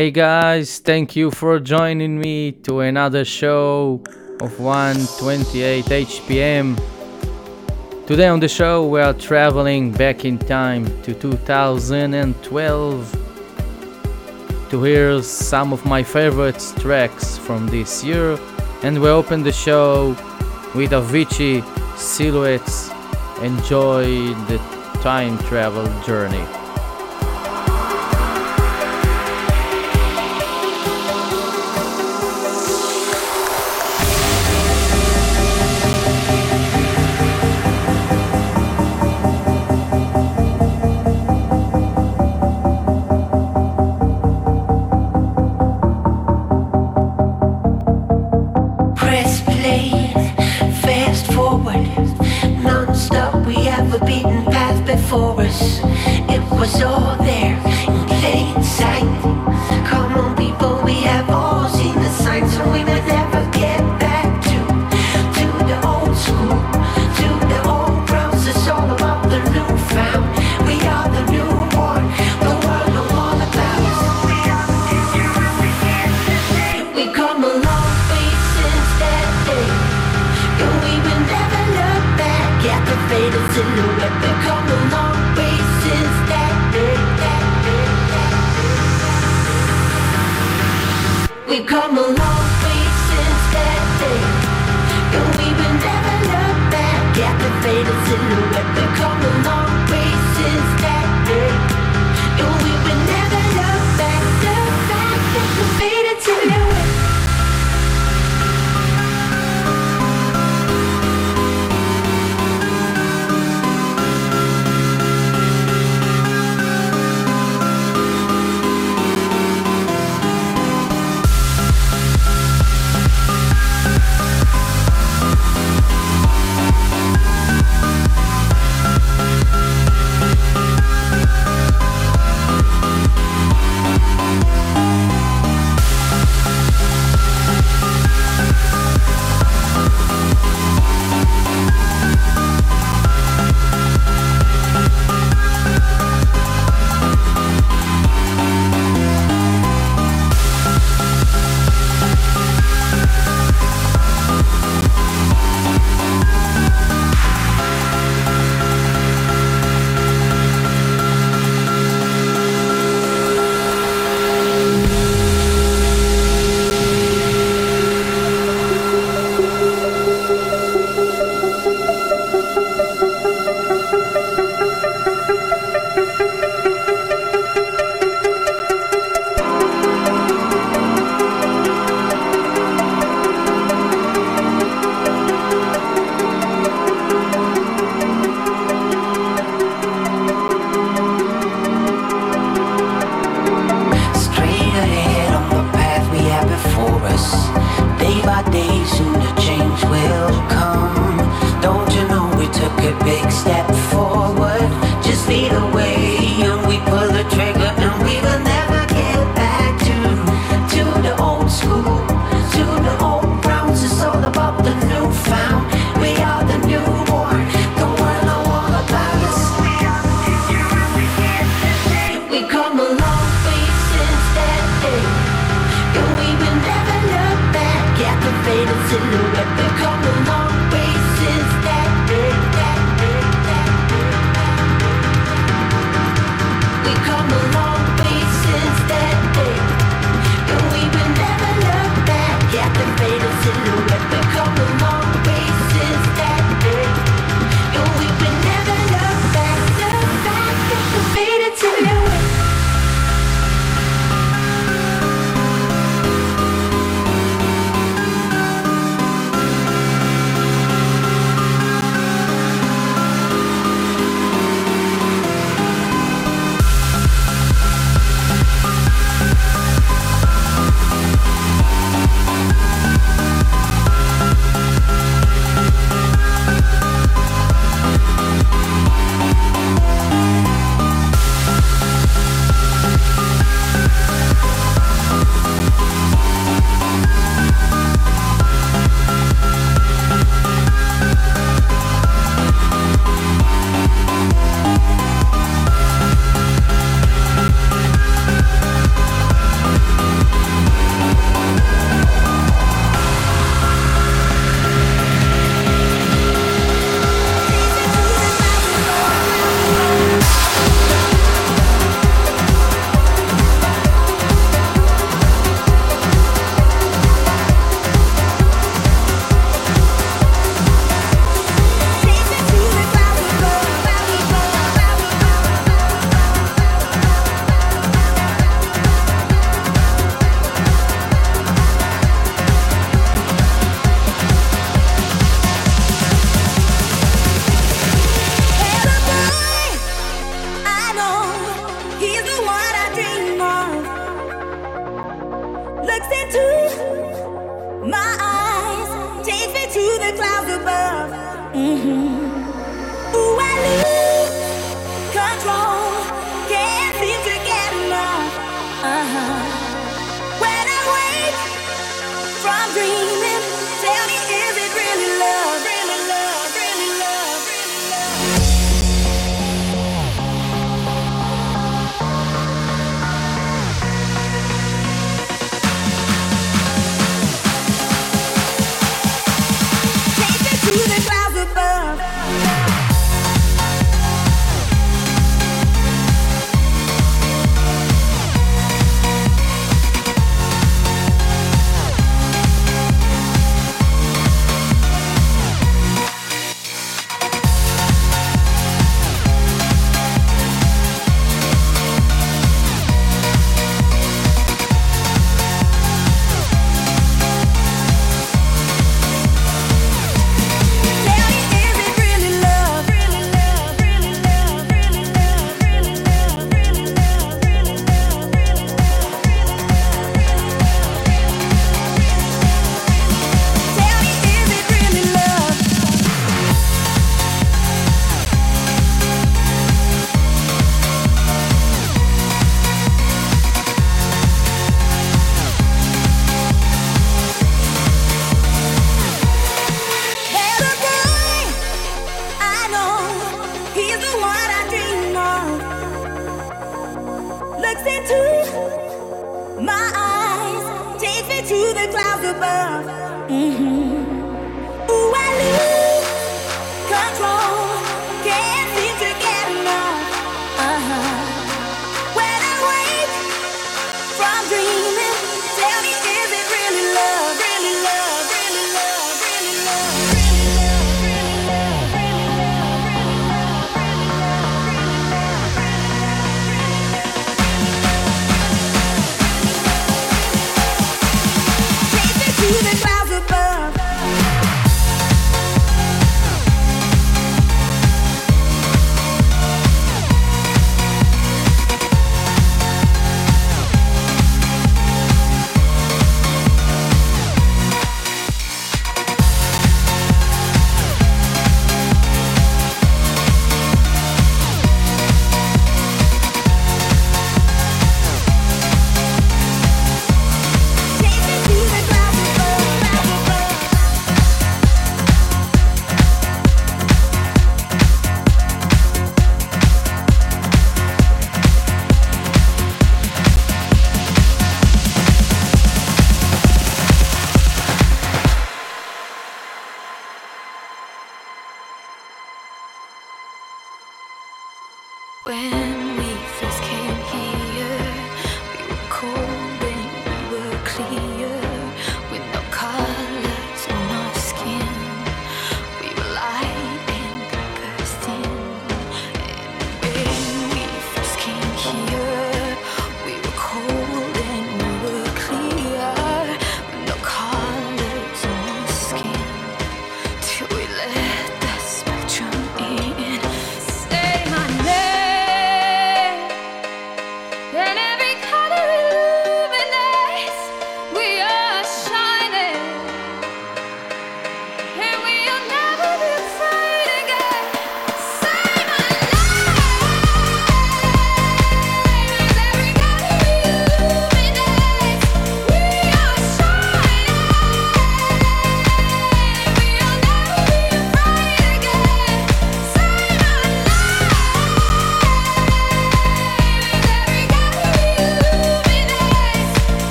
Hey guys, thank you for joining me to another show of 128 HPM. Today on the show we are traveling back in time to 2012 to hear some of my favorite tracks from this year and we open the show with Avicii Silhouettes. Enjoy the time travel journey.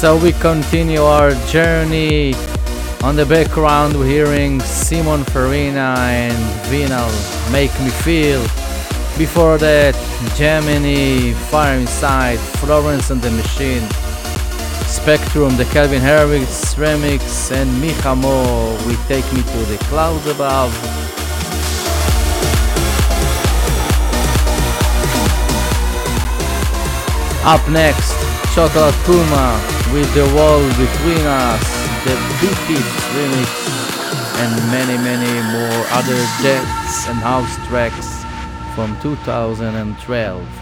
So we continue our journey. On the background, we're hearing Simon Farina and Vinal Make Me Feel. Before that, Gemini, Fire Inside, Florence and the Machine, Spectrum, the Calvin Harris remix, and Micha Mo, We Take Me to the Clouds Above. Up next, Chocolate Puma with The Wall Between Us, the Beatles remix, and many, many more other dance and house tracks from 2012.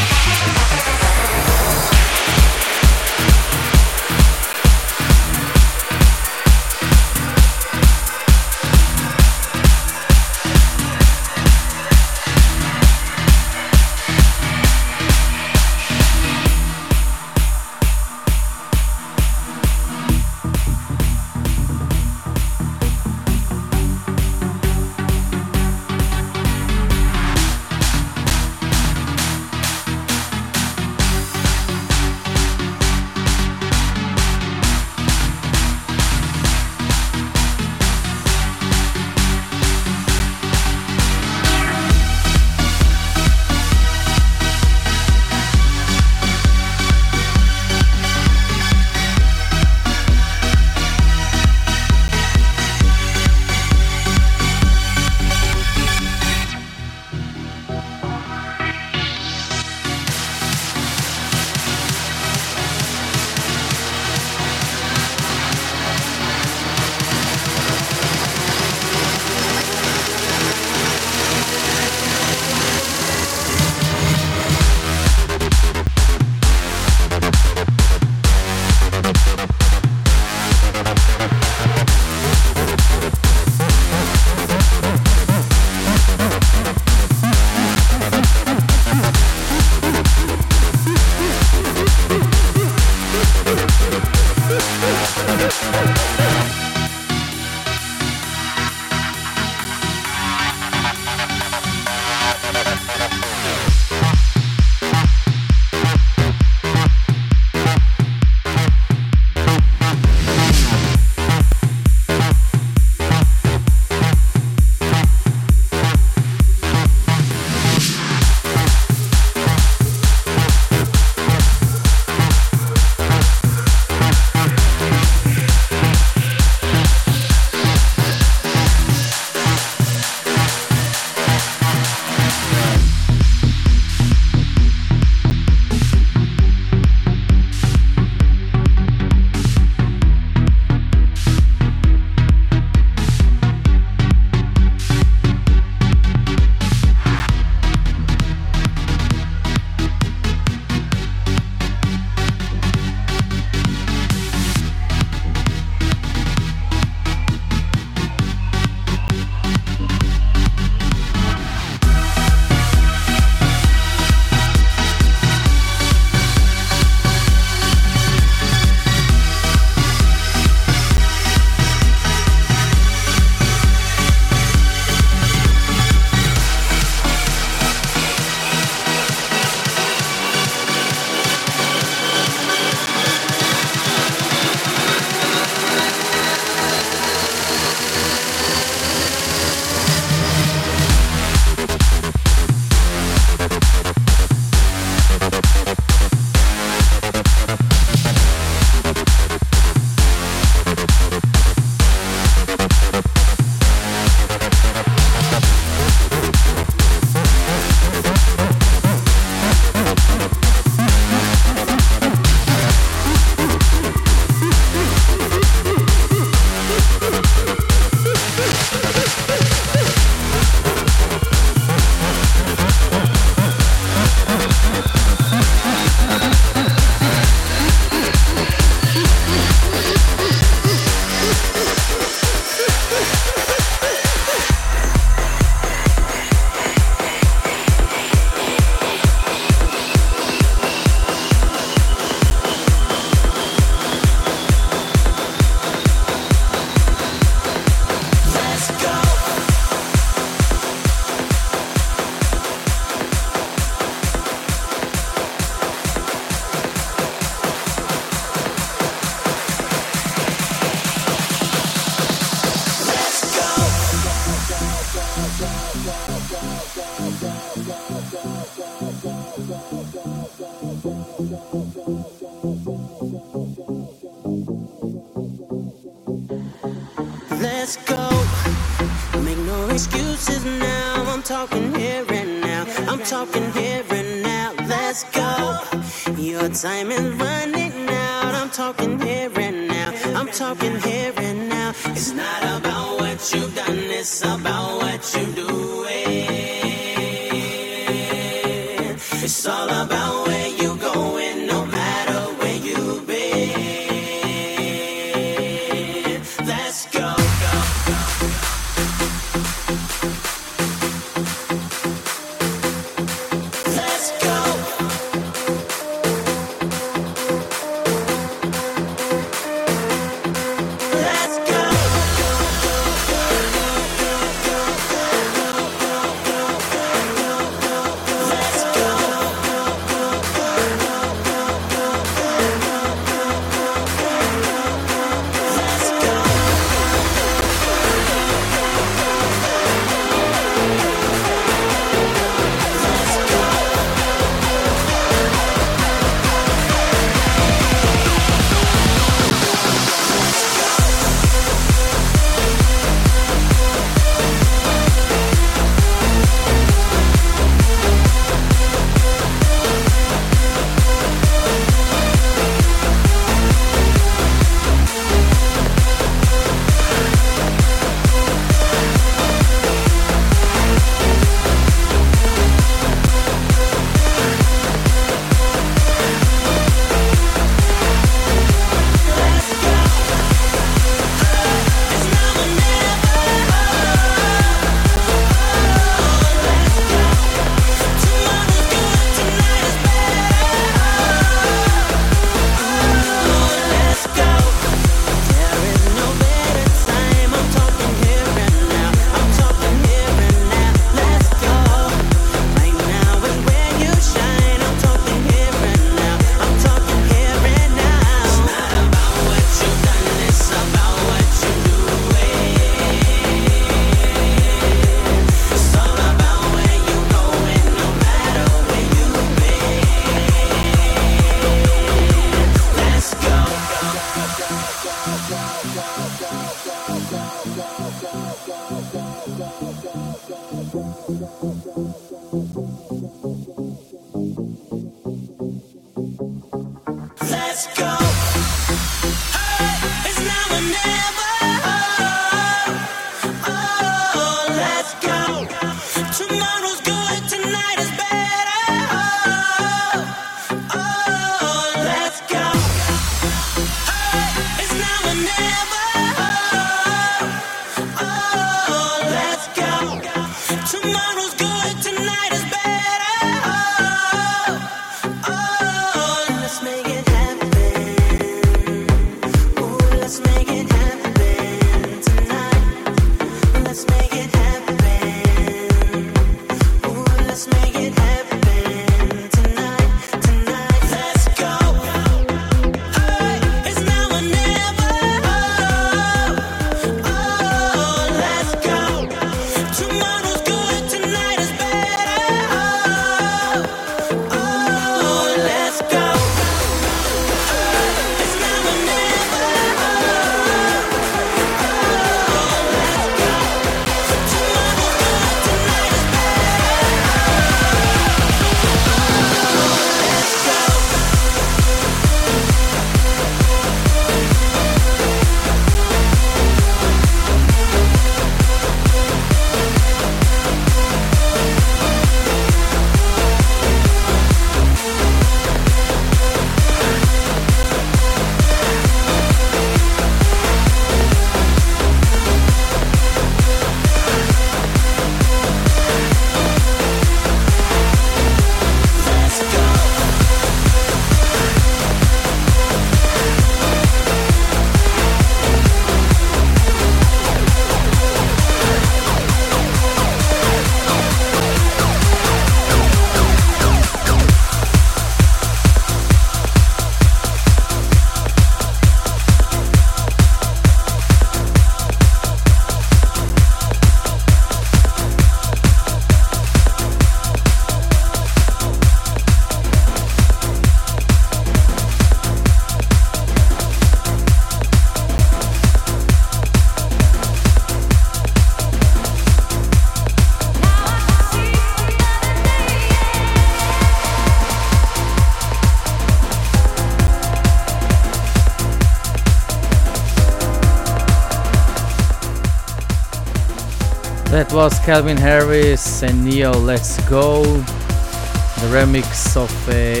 Was Calvin Harris and Ne-Yo Let's Go, the remix of uh,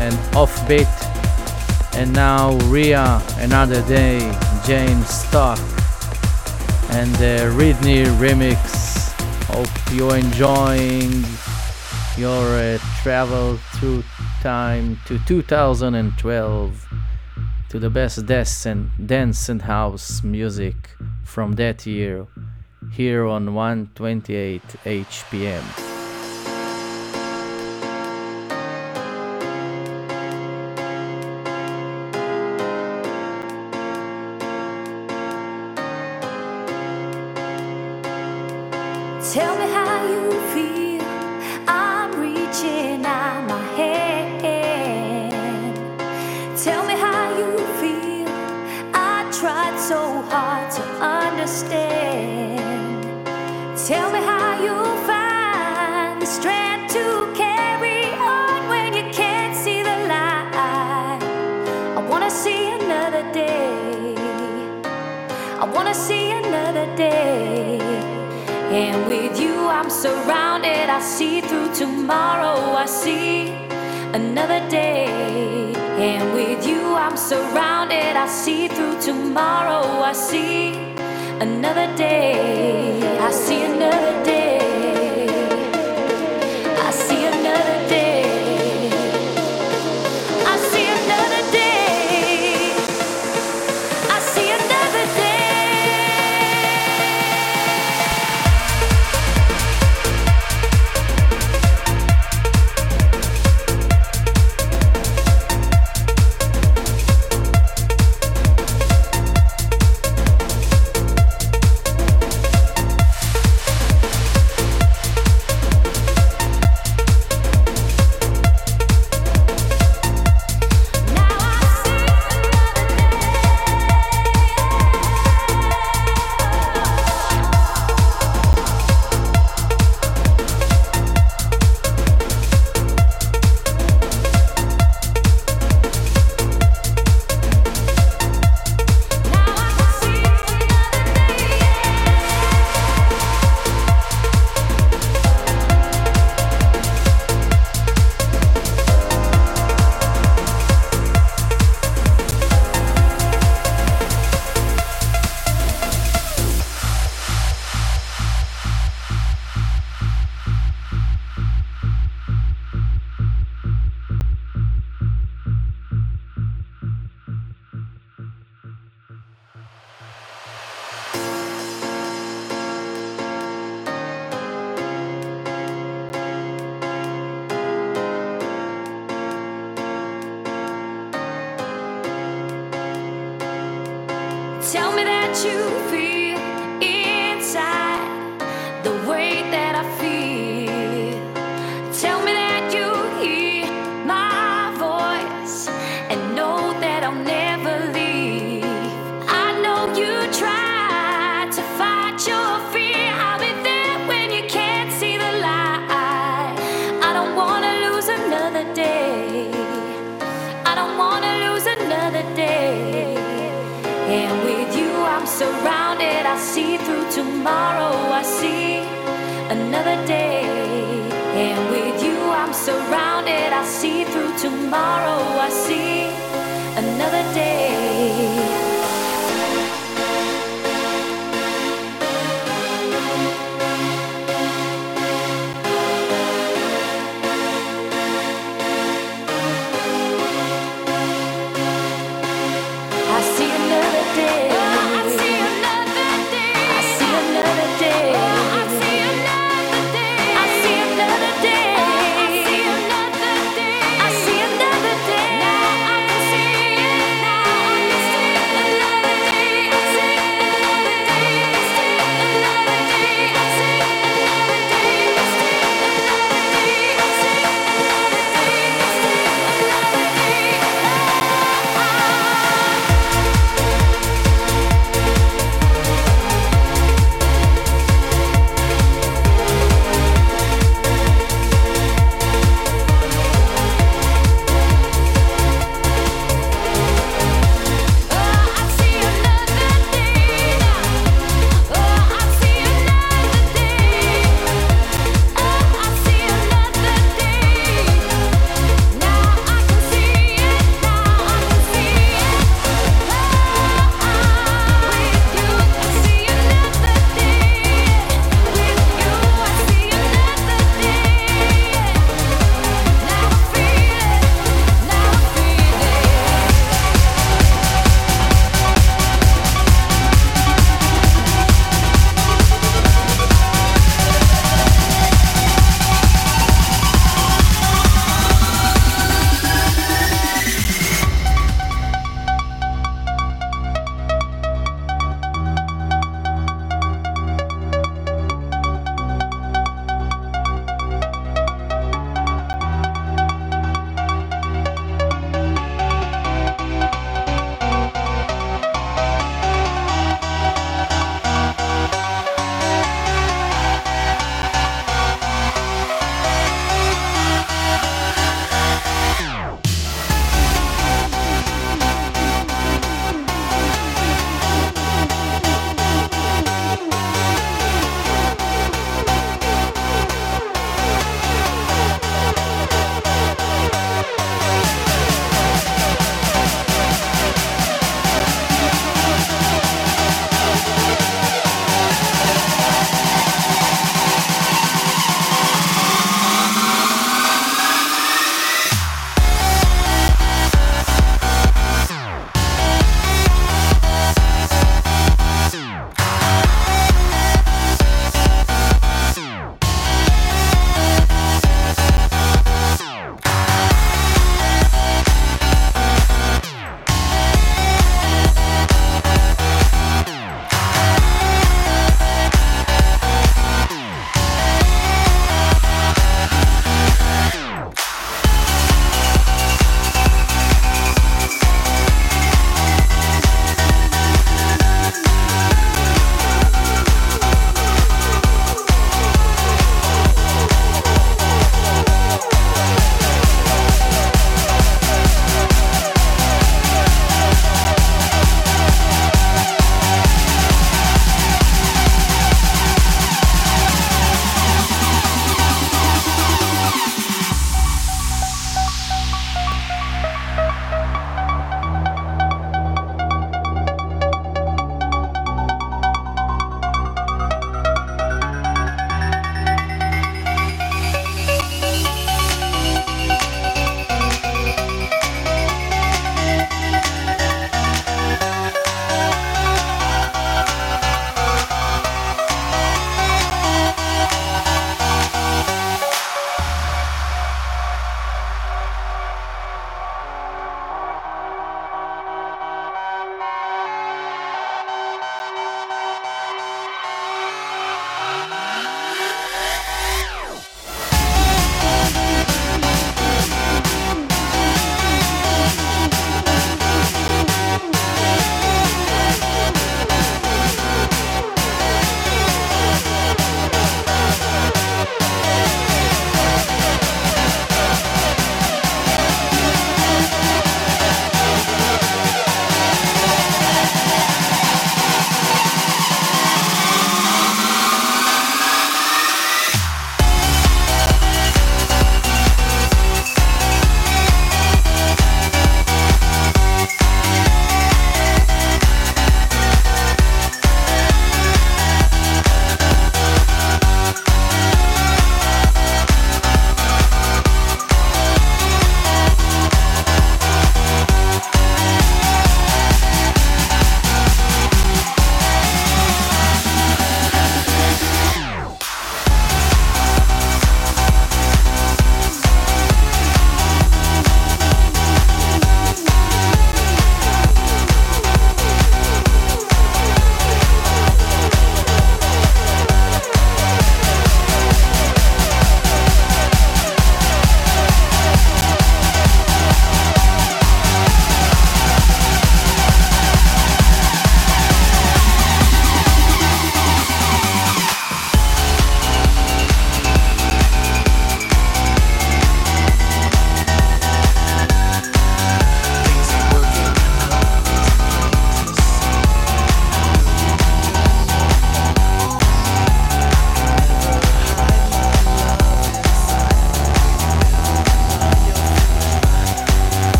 and Offbeat. And now Ria, Another Day, James Stock, and the Ridney remix. Hope you're enjoying your uh, travel through time to 2012 to the best dance and, dance and house music from that year here on 128 HPM. wanna see another day. I wanna see another day. And with you, I'm surrounded. I see through tomorrow. I see another day. And with you, I'm surrounded. I see through tomorrow. I see another day. I see another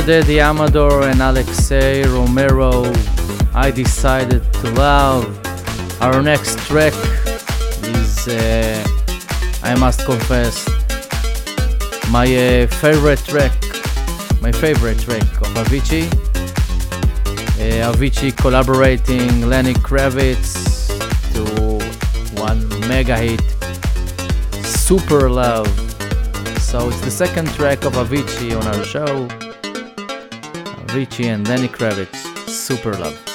heard Eddie Amador and Alexei Romero. I decided to love. Our next track is, uh, I must confess, my uh, favorite track, my favorite track of Avicii. Uh, Avicii collaborating Lenny Kravitz to one mega hit, Super Love. So it's the second track of Avicii on our show. Avicii and Lenny Kravitz, Super Love.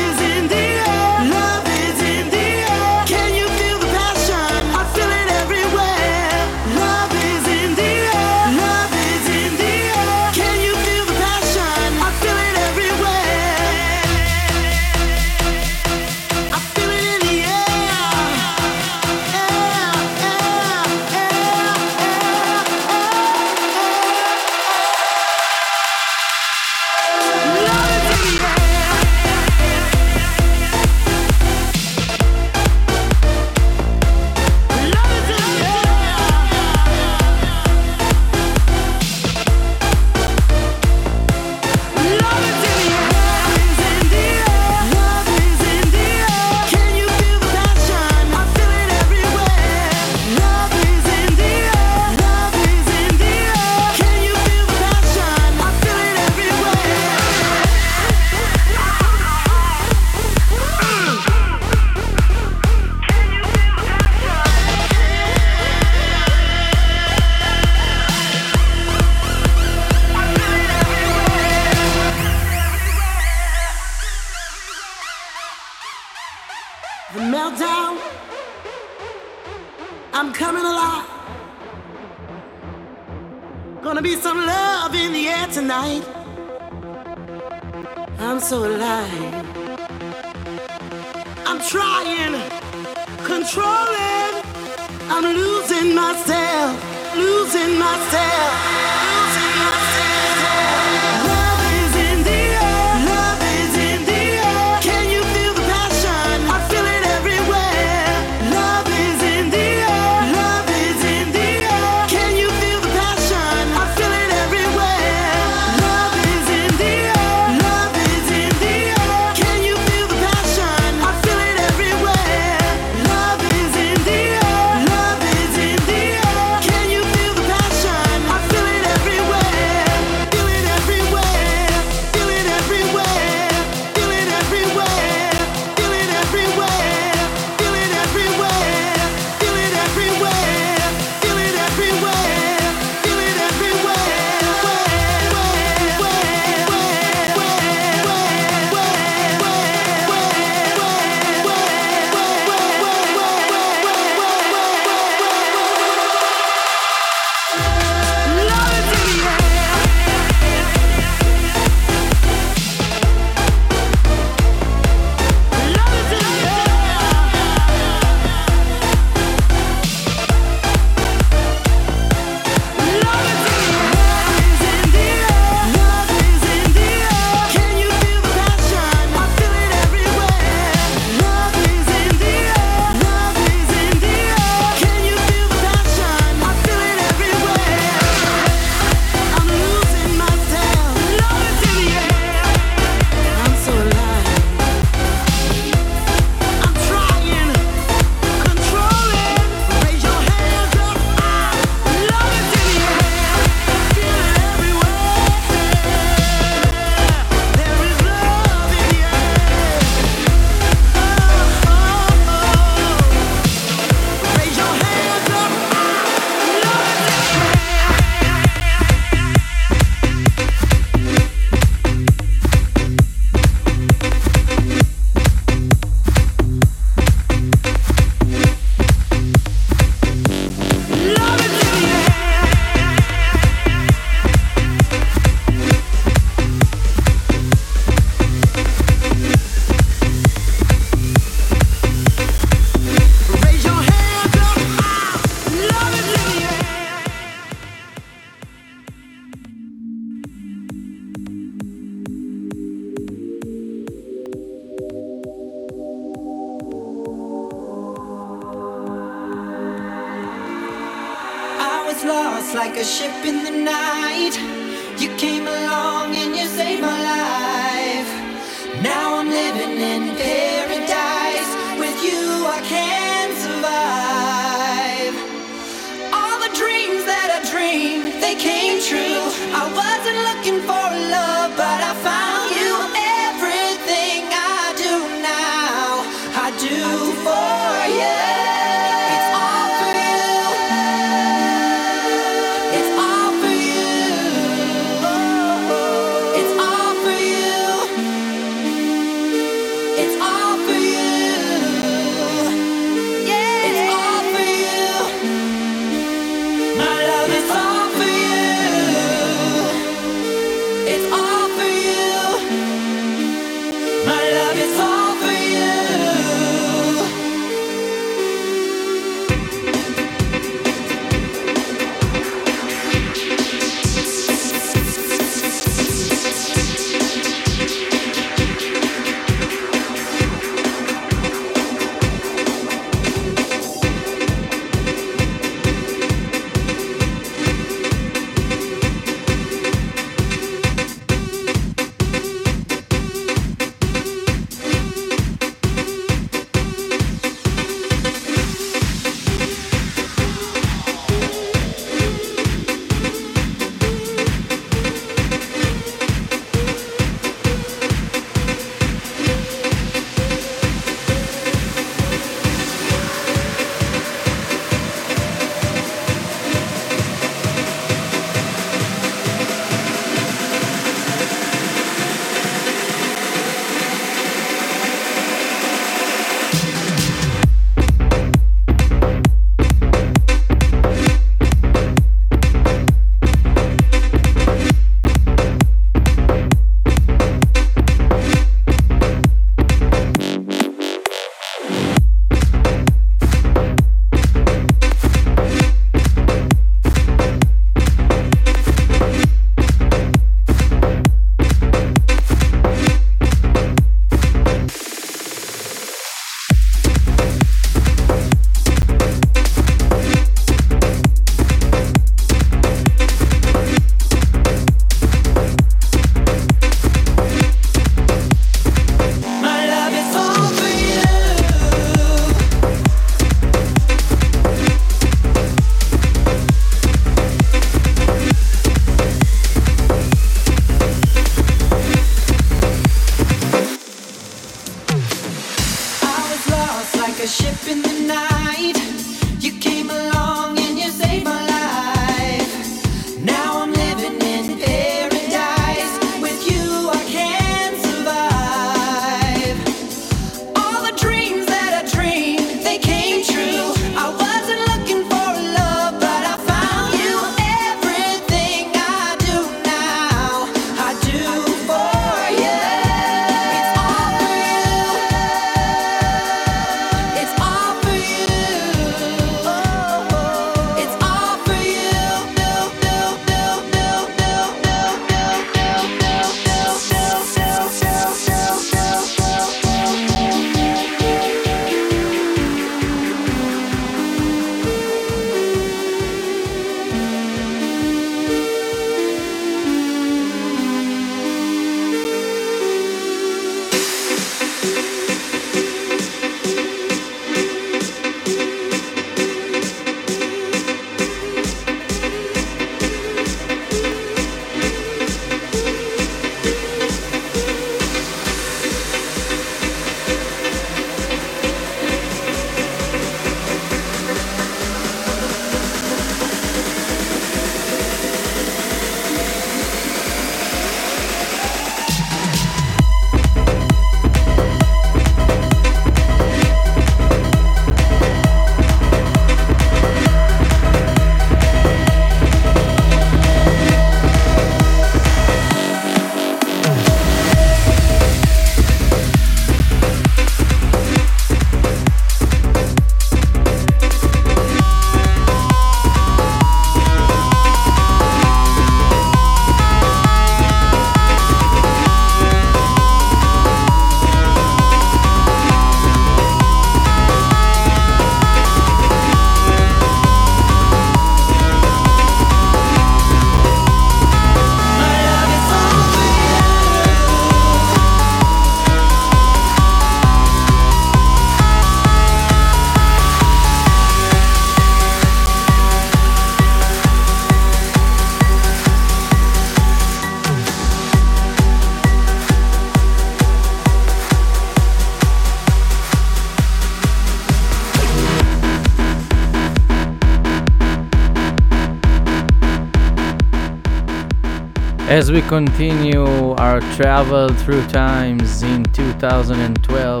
As we continue our travel through times in 2012,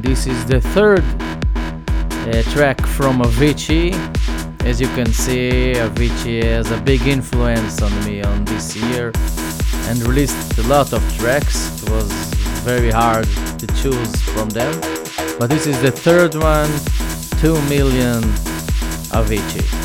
this is the third uh, track from Avicii. As you can see, Avicii has a big influence on me on this year and released a lot of tracks. It was very hard to choose from them, but this is the third one 2 million Avicii.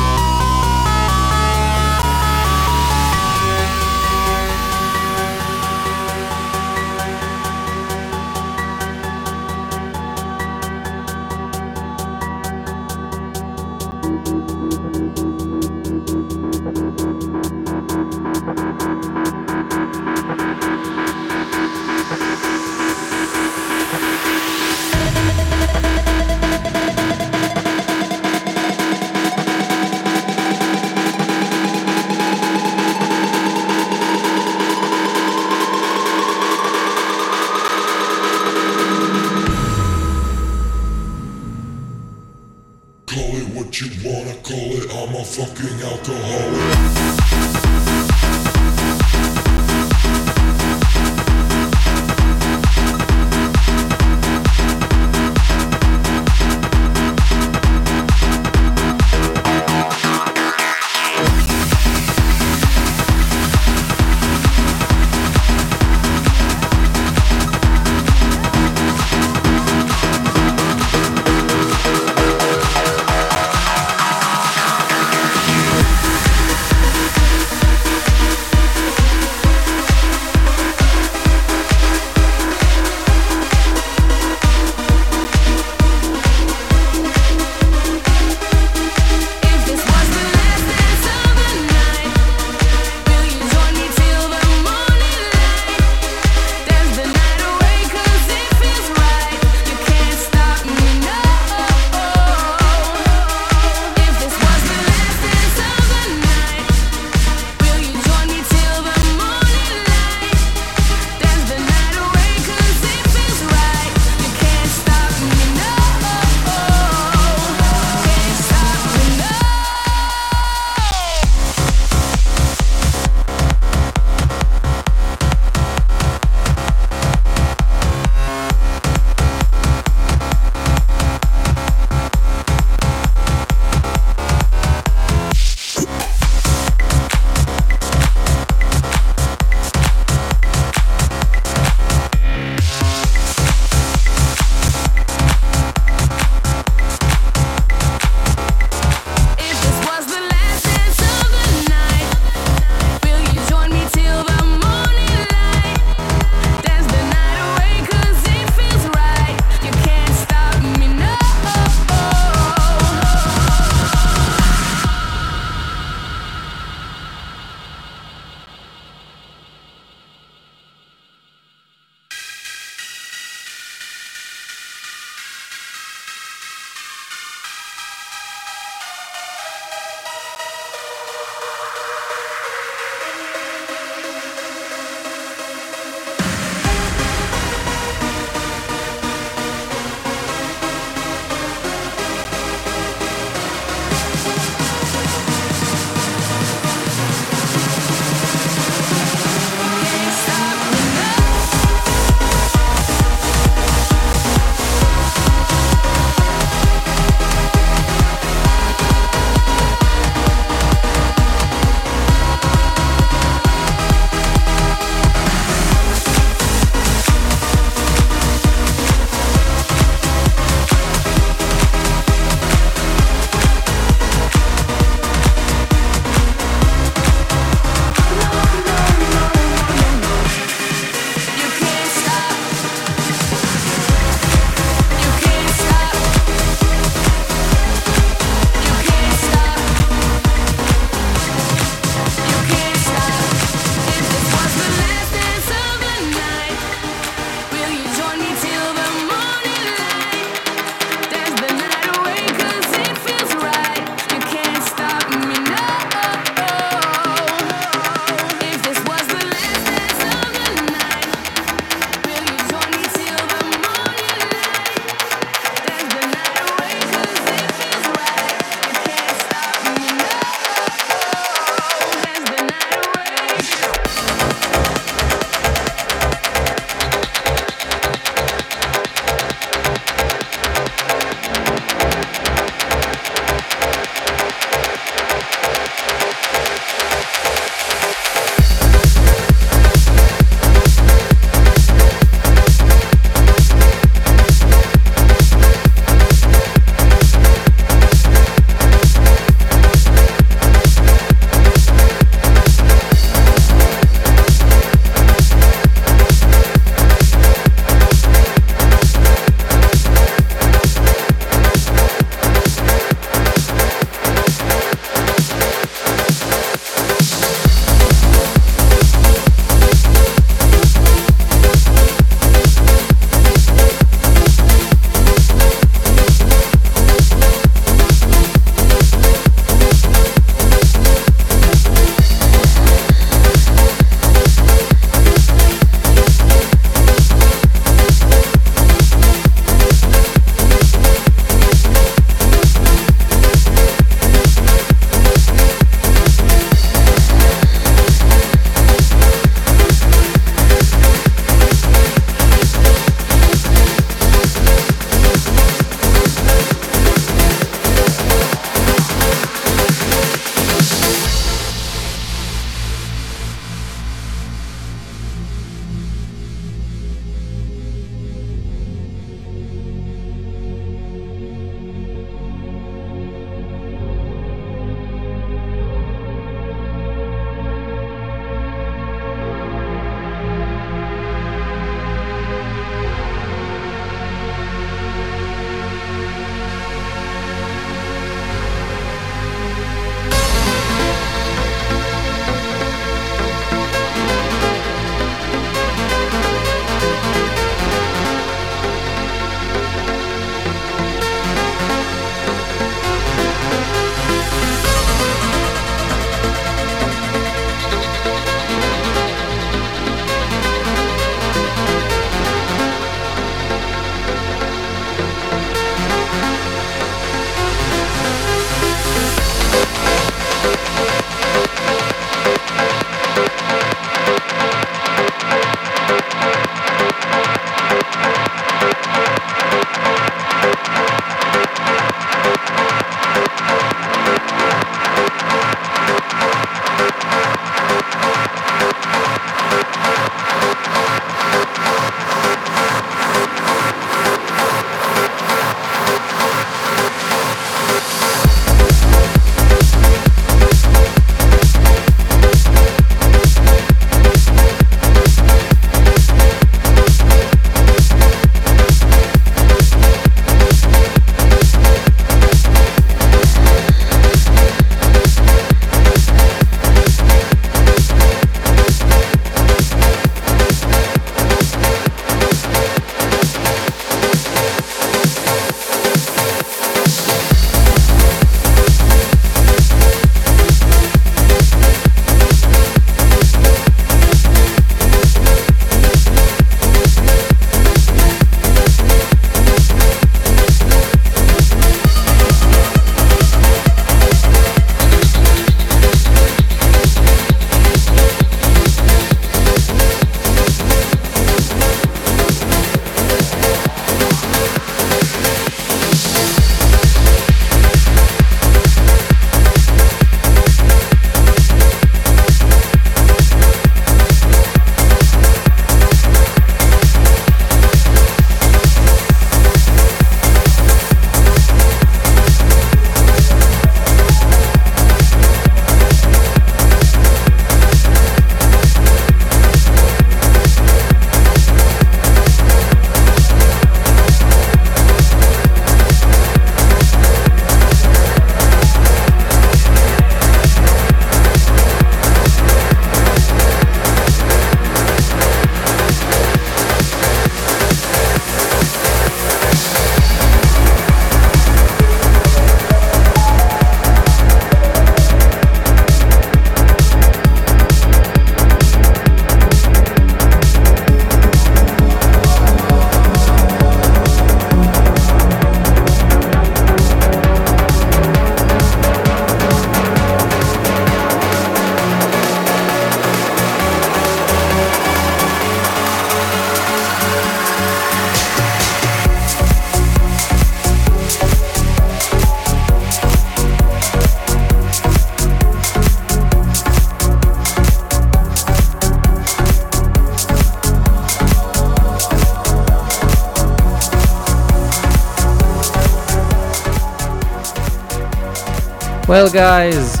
Well, guys,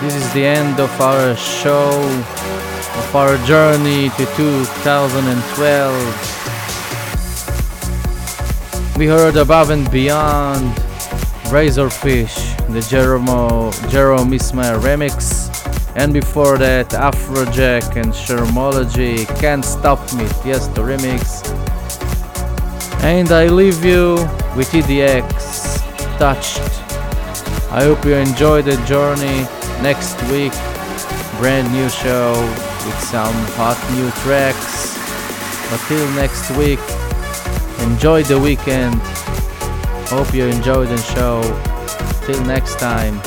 this is the end of our show, of our journey to 2012. We heard Above and Beyond, Razorsight, the Jerome, Jerome Isma-Ae remix, and before that, Afrojack and Shermanology, Can't Stop Me, Tiesto remix. And I leave you with EDX, Touched. I hope you enjoy the journey. Next week, brand new show with some hot new tracks. But till next week, enjoy the weekend. Hope you enjoy the show. Till next time,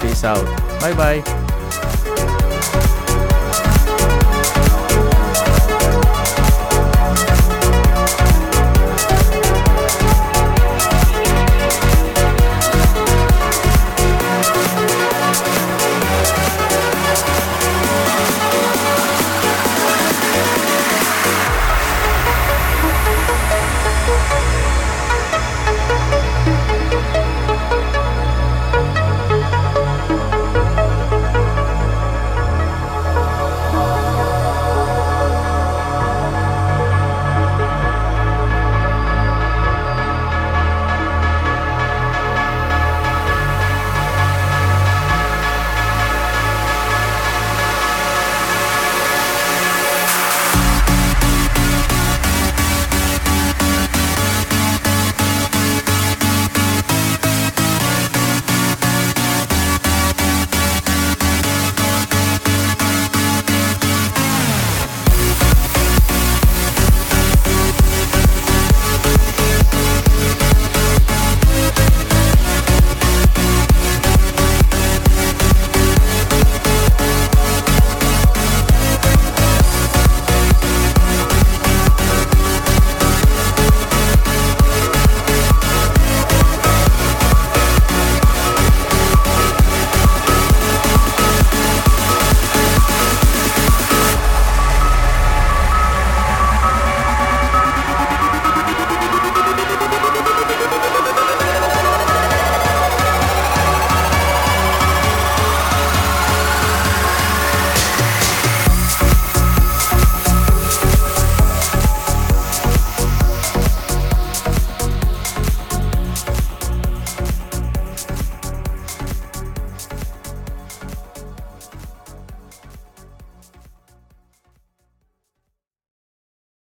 peace out. Bye bye.